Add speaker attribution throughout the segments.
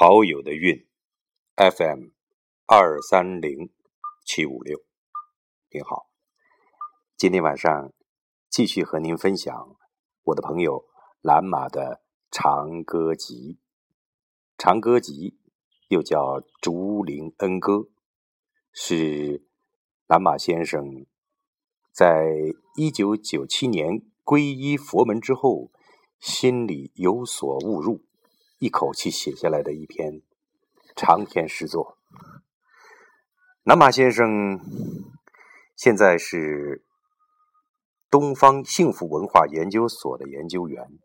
Speaker 1: 好友的运，FM 二三零七五六，您好，今天晚上继续和您分享我的朋友蓝马的《长歌集》。《长歌集》又叫《竹林恩歌》，是蓝马先生在一九九七年皈依佛门之后，心里有所悟入。一口气写下来的一篇长篇诗作。南马先生现在是东方幸福文化研究所的研究员，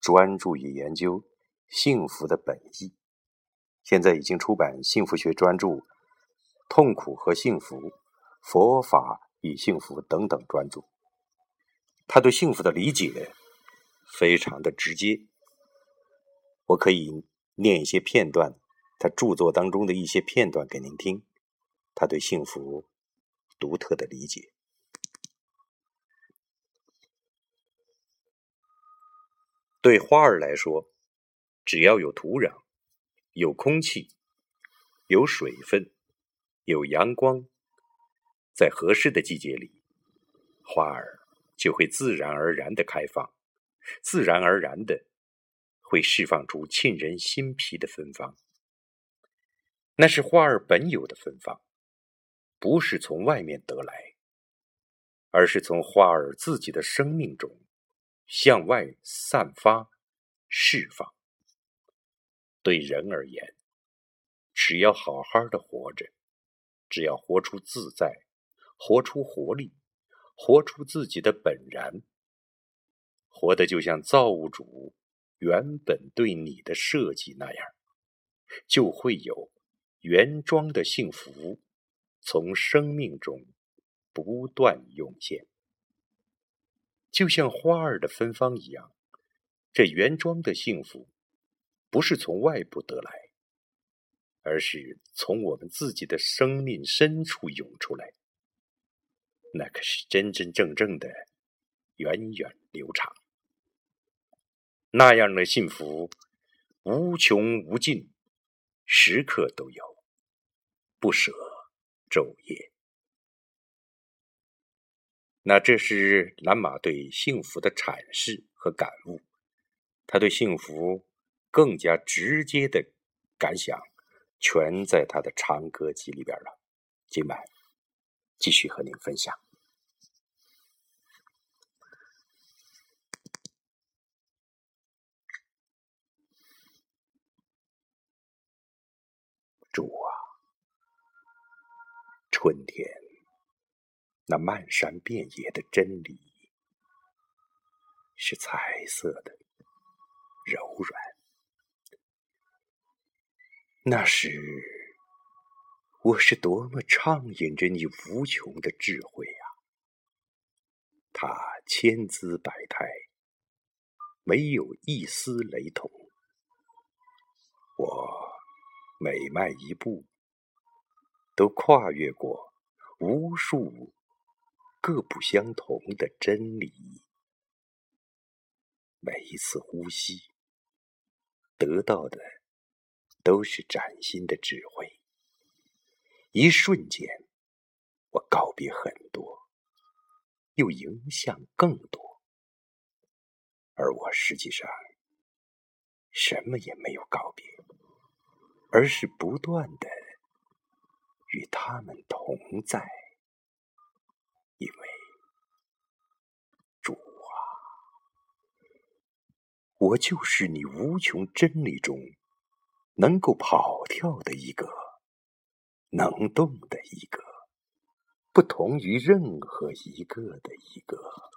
Speaker 1: 专注于研究幸福的本意。现在已经出版《幸福学专著》《痛苦和幸福》《佛法与幸福》等等专著。他对幸福的理解非常的直接。我可以念一些片段，他著作当中的一些片段给您听。他对幸福独特的理解。对花儿来说，只要有土壤、有空气、有水分、有阳光，在合适的季节里，花儿就会自然而然的开放，自然而然的。会释放出沁人心脾的芬芳，那是花儿本有的芬芳，不是从外面得来，而是从花儿自己的生命中向外散发、释放。对人而言，只要好好的活着，只要活出自在，活出活力，活出自己的本然，活得就像造物主。原本对你的设计那样，就会有原装的幸福从生命中不断涌现，就像花儿的芬芳一样。这原装的幸福不是从外部得来，而是从我们自己的生命深处涌出来。那可是真真正正的源远流长。那样的幸福无穷无尽，时刻都有，不舍昼夜。那这是蓝马对幸福的阐释和感悟，他对幸福更加直接的感想，全在他的长歌集里边了。今晚继续和您分享。主啊，春天那漫山遍野的真理是彩色的、柔软。那时，我是多么畅饮着你无穷的智慧啊！它千姿百态，没有一丝雷同。我。每迈一步，都跨越过无数各不相同的真理；每一次呼吸，得到的都是崭新的智慧。一瞬间，我告别很多，又迎向更多，而我实际上什么也没有告别。而是不断的与他们同在，因为主啊，我就是你无穷真理中能够跑跳的一个，能动的一个，不同于任何一个的一个。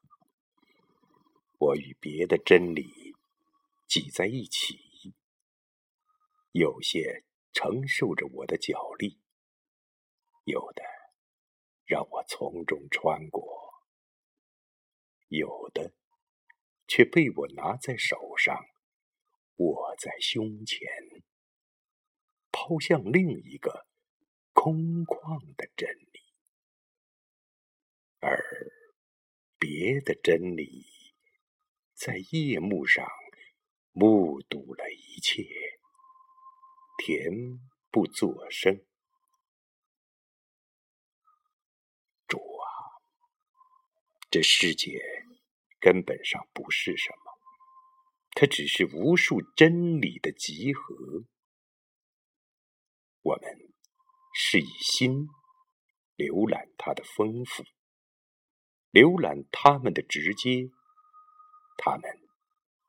Speaker 1: 我与别的真理挤在一起，有些。承受着我的脚力，有的让我从中穿过，有的却被我拿在手上，握在胸前，抛向另一个空旷的真理，而别的真理在夜幕上目睹了一切。恬不作声。主啊，这世界根本上不是什么，它只是无数真理的集合。我们是以心浏览它的丰富，浏览它们的直接，它们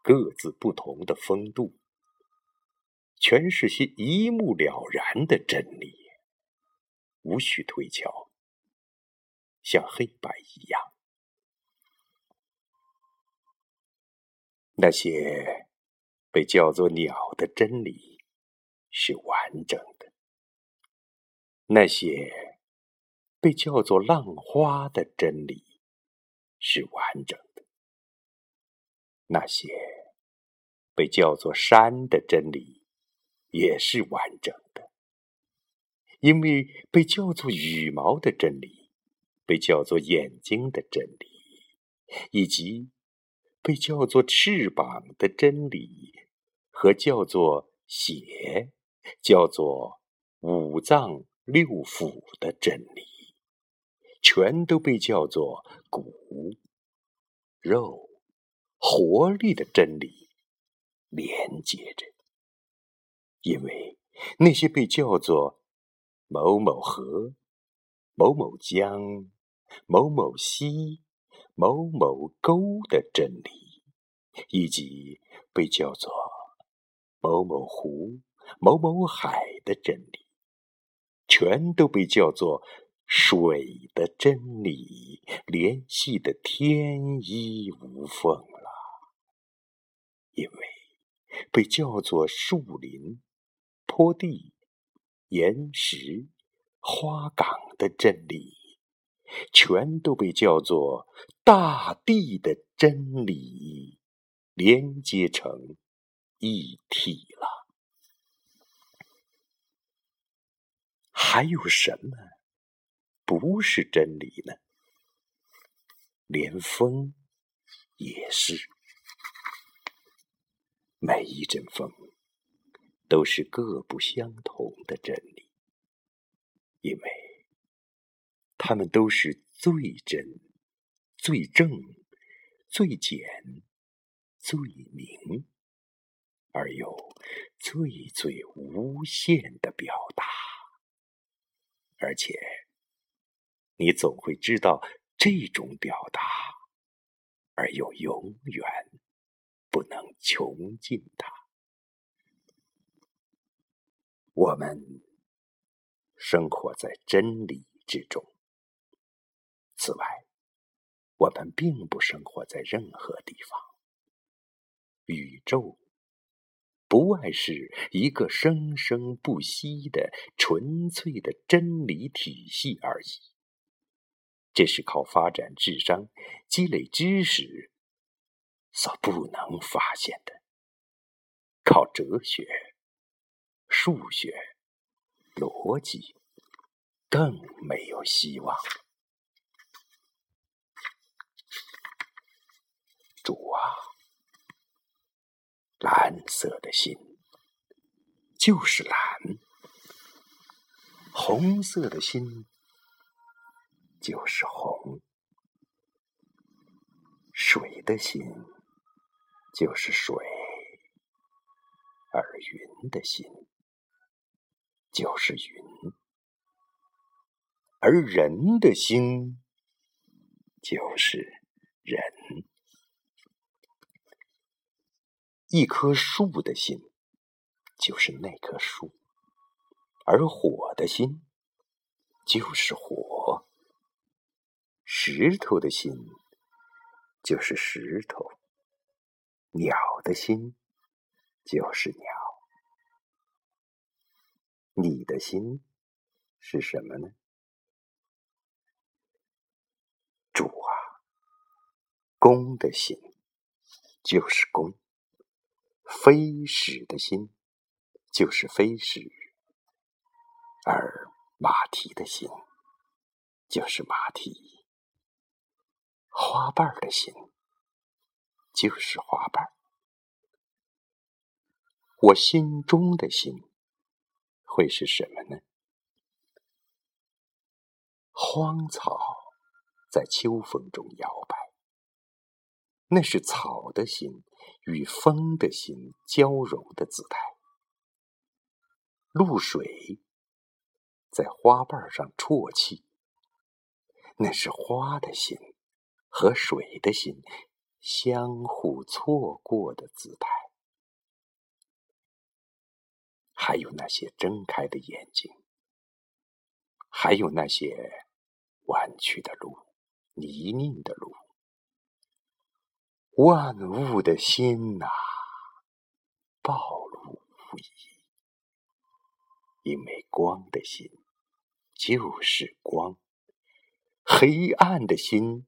Speaker 1: 各自不同的风度。全是些一目了然的真理，无需推敲，像黑白一样。那些被叫做鸟的真理是完整的，那些被叫做浪花的真理是完整的，那些被叫做山的真理。也是完整的，因为被叫做羽毛的真理，被叫做眼睛的真理，以及被叫做翅膀的真理，和叫做血、叫做五脏六腑的真理，全都被叫做骨、肉、活力的真理连接着。因为那些被叫做某某河、某某江、某某溪、某某沟的真理，以及被叫做某某湖、某某海的真理，全都被叫做水的真理，联系的天衣无缝了。因为被叫做树林。坡地、岩石、花岗的真理，全都被叫做大地的真理，连接成一体了。还有什么不是真理呢？连风也是，每一阵风。都是各不相同的真理，因为它们都是最真、最正、最简、最明，而又最最无限的表达。而且，你总会知道这种表达，而又永远不能穷尽它。我们生活在真理之中。此外，我们并不生活在任何地方。宇宙不外是一个生生不息的纯粹的真理体系而已。这是靠发展智商、积累知识所不能发现的。靠哲学。数学、逻辑更没有希望。主啊，蓝色的心就是蓝，红色的心就是红，水的心就是水，而云的心。就是云，而人的心就是人。一棵树的心就是那棵树，而火的心就是火。石头的心就是石头，鸟的心就是鸟。你的心是什么呢？主啊，公的心就是公，飞矢的心就是飞矢，而马蹄的心就是马蹄，花瓣的心就是花瓣，我心中的心。会是什么呢？荒草在秋风中摇摆，那是草的心与风的心交融的姿态。露水在花瓣上啜泣，那是花的心和水的心相互错过的姿态。还有那些睁开的眼睛，还有那些弯曲的路、泥泞的路，万物的心呐，暴露无遗。因为光的心就是光，黑暗的心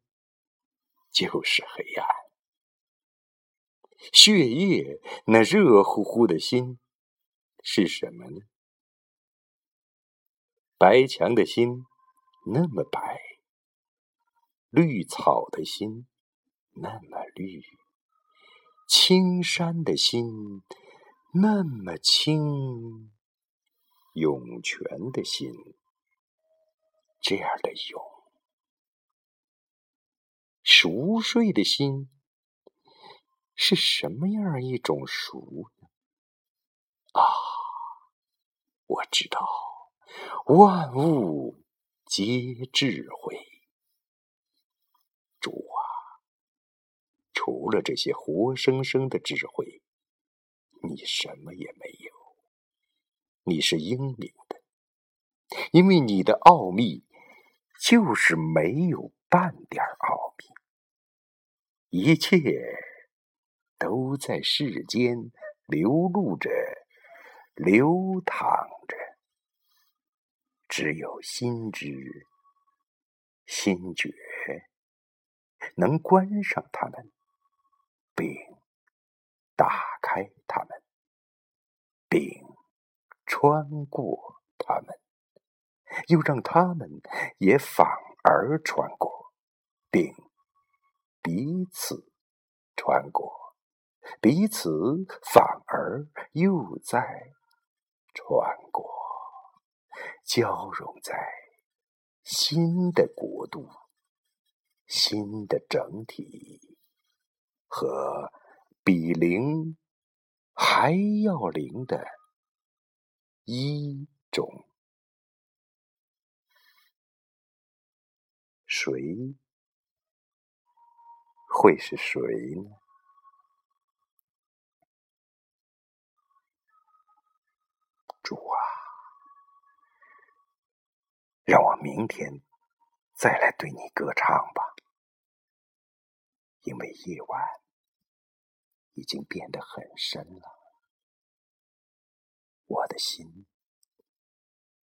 Speaker 1: 就是黑暗。血液那热乎乎的心。是什么呢？白墙的心那么白，绿草的心那么绿，青山的心那么青，涌泉的心这样的涌，熟睡的心是什么样一种熟？啊！我知道，万物皆智慧。主啊，除了这些活生生的智慧，你什么也没有。你是英明的，因为你的奥秘就是没有半点奥秘，一切都在世间流露着。流淌着，只有心知、心觉能关上它们，并打开它们，并穿过它们，又让它们也反而穿过，并彼此穿过，彼此反而又在。穿过，交融在新的国度、新的整体和比零还要零的一种。谁会是谁呢？主啊，让我明天再来对你歌唱吧，因为夜晚已经变得很深了，我的心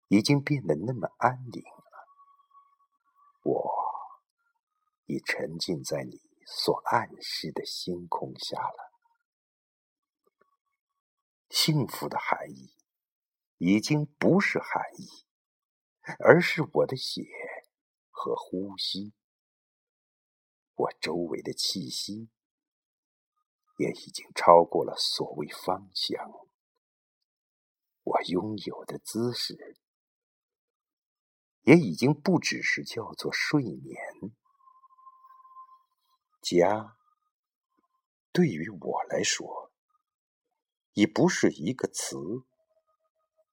Speaker 1: 已经变得那么安宁了，我已沉浸在你所暗示的星空下了，幸福的含义。已经不是寒意，而是我的血和呼吸。我周围的气息也已经超过了所谓芳香。我拥有的姿势也已经不只是叫做睡眠。家对于我来说，已不是一个词。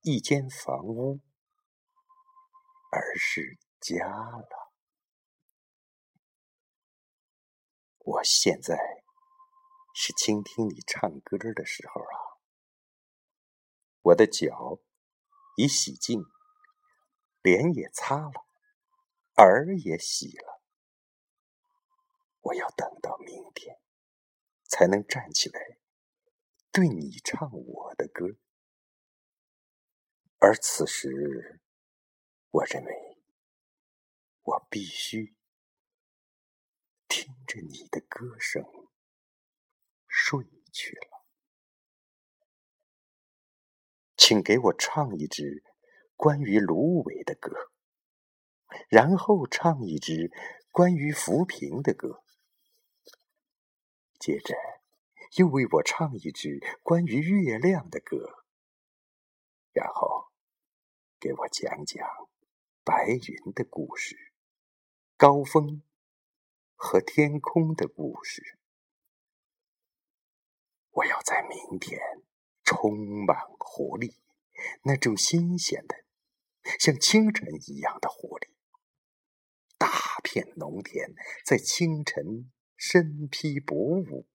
Speaker 1: 一间房屋，而是家了。我现在是倾听你唱歌的时候啊！我的脚已洗净，脸也擦了，耳也洗了。我要等到明天，才能站起来对你唱我的歌。而此时，我认为我必须听着你的歌声睡去了。请给我唱一支关于芦苇的歌，然后唱一支关于浮萍的歌，接着又为我唱一支关于月亮的歌，然后。
Speaker 2: 给我讲讲白云的故事，高峰和天空的故事。我要在明天充满活力，那种新鲜的，像清晨一样的活力。大片农田在清晨身披薄雾，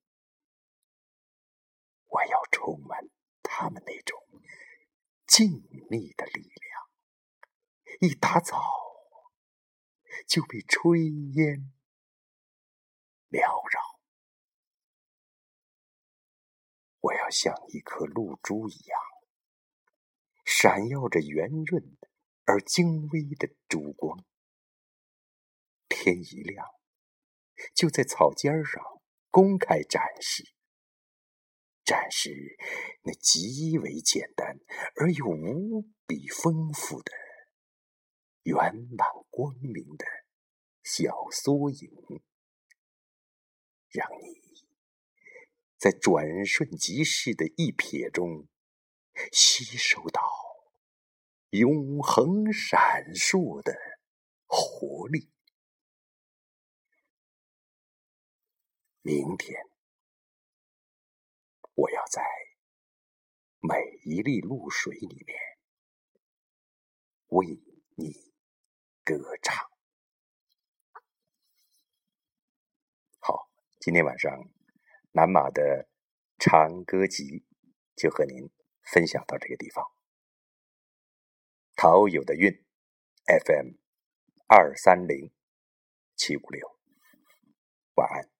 Speaker 2: 我要充满他们那种静谧的力量。一打早就被炊烟缭绕。我要像一颗露珠一样，闪耀着圆润而精微的珠光。天一亮，就在草尖上公开展示，展示那极为简单而又无比丰富的、圆满光明的小缩影，让你在转瞬即逝的一瞥中吸收到永恒闪烁的活力。明天，我要在每一粒露水里面为你歌唱。好，今天晚上南马的长歌集就和您分享到这个地方。陶友的韵 FM 二三零七五六，晚安。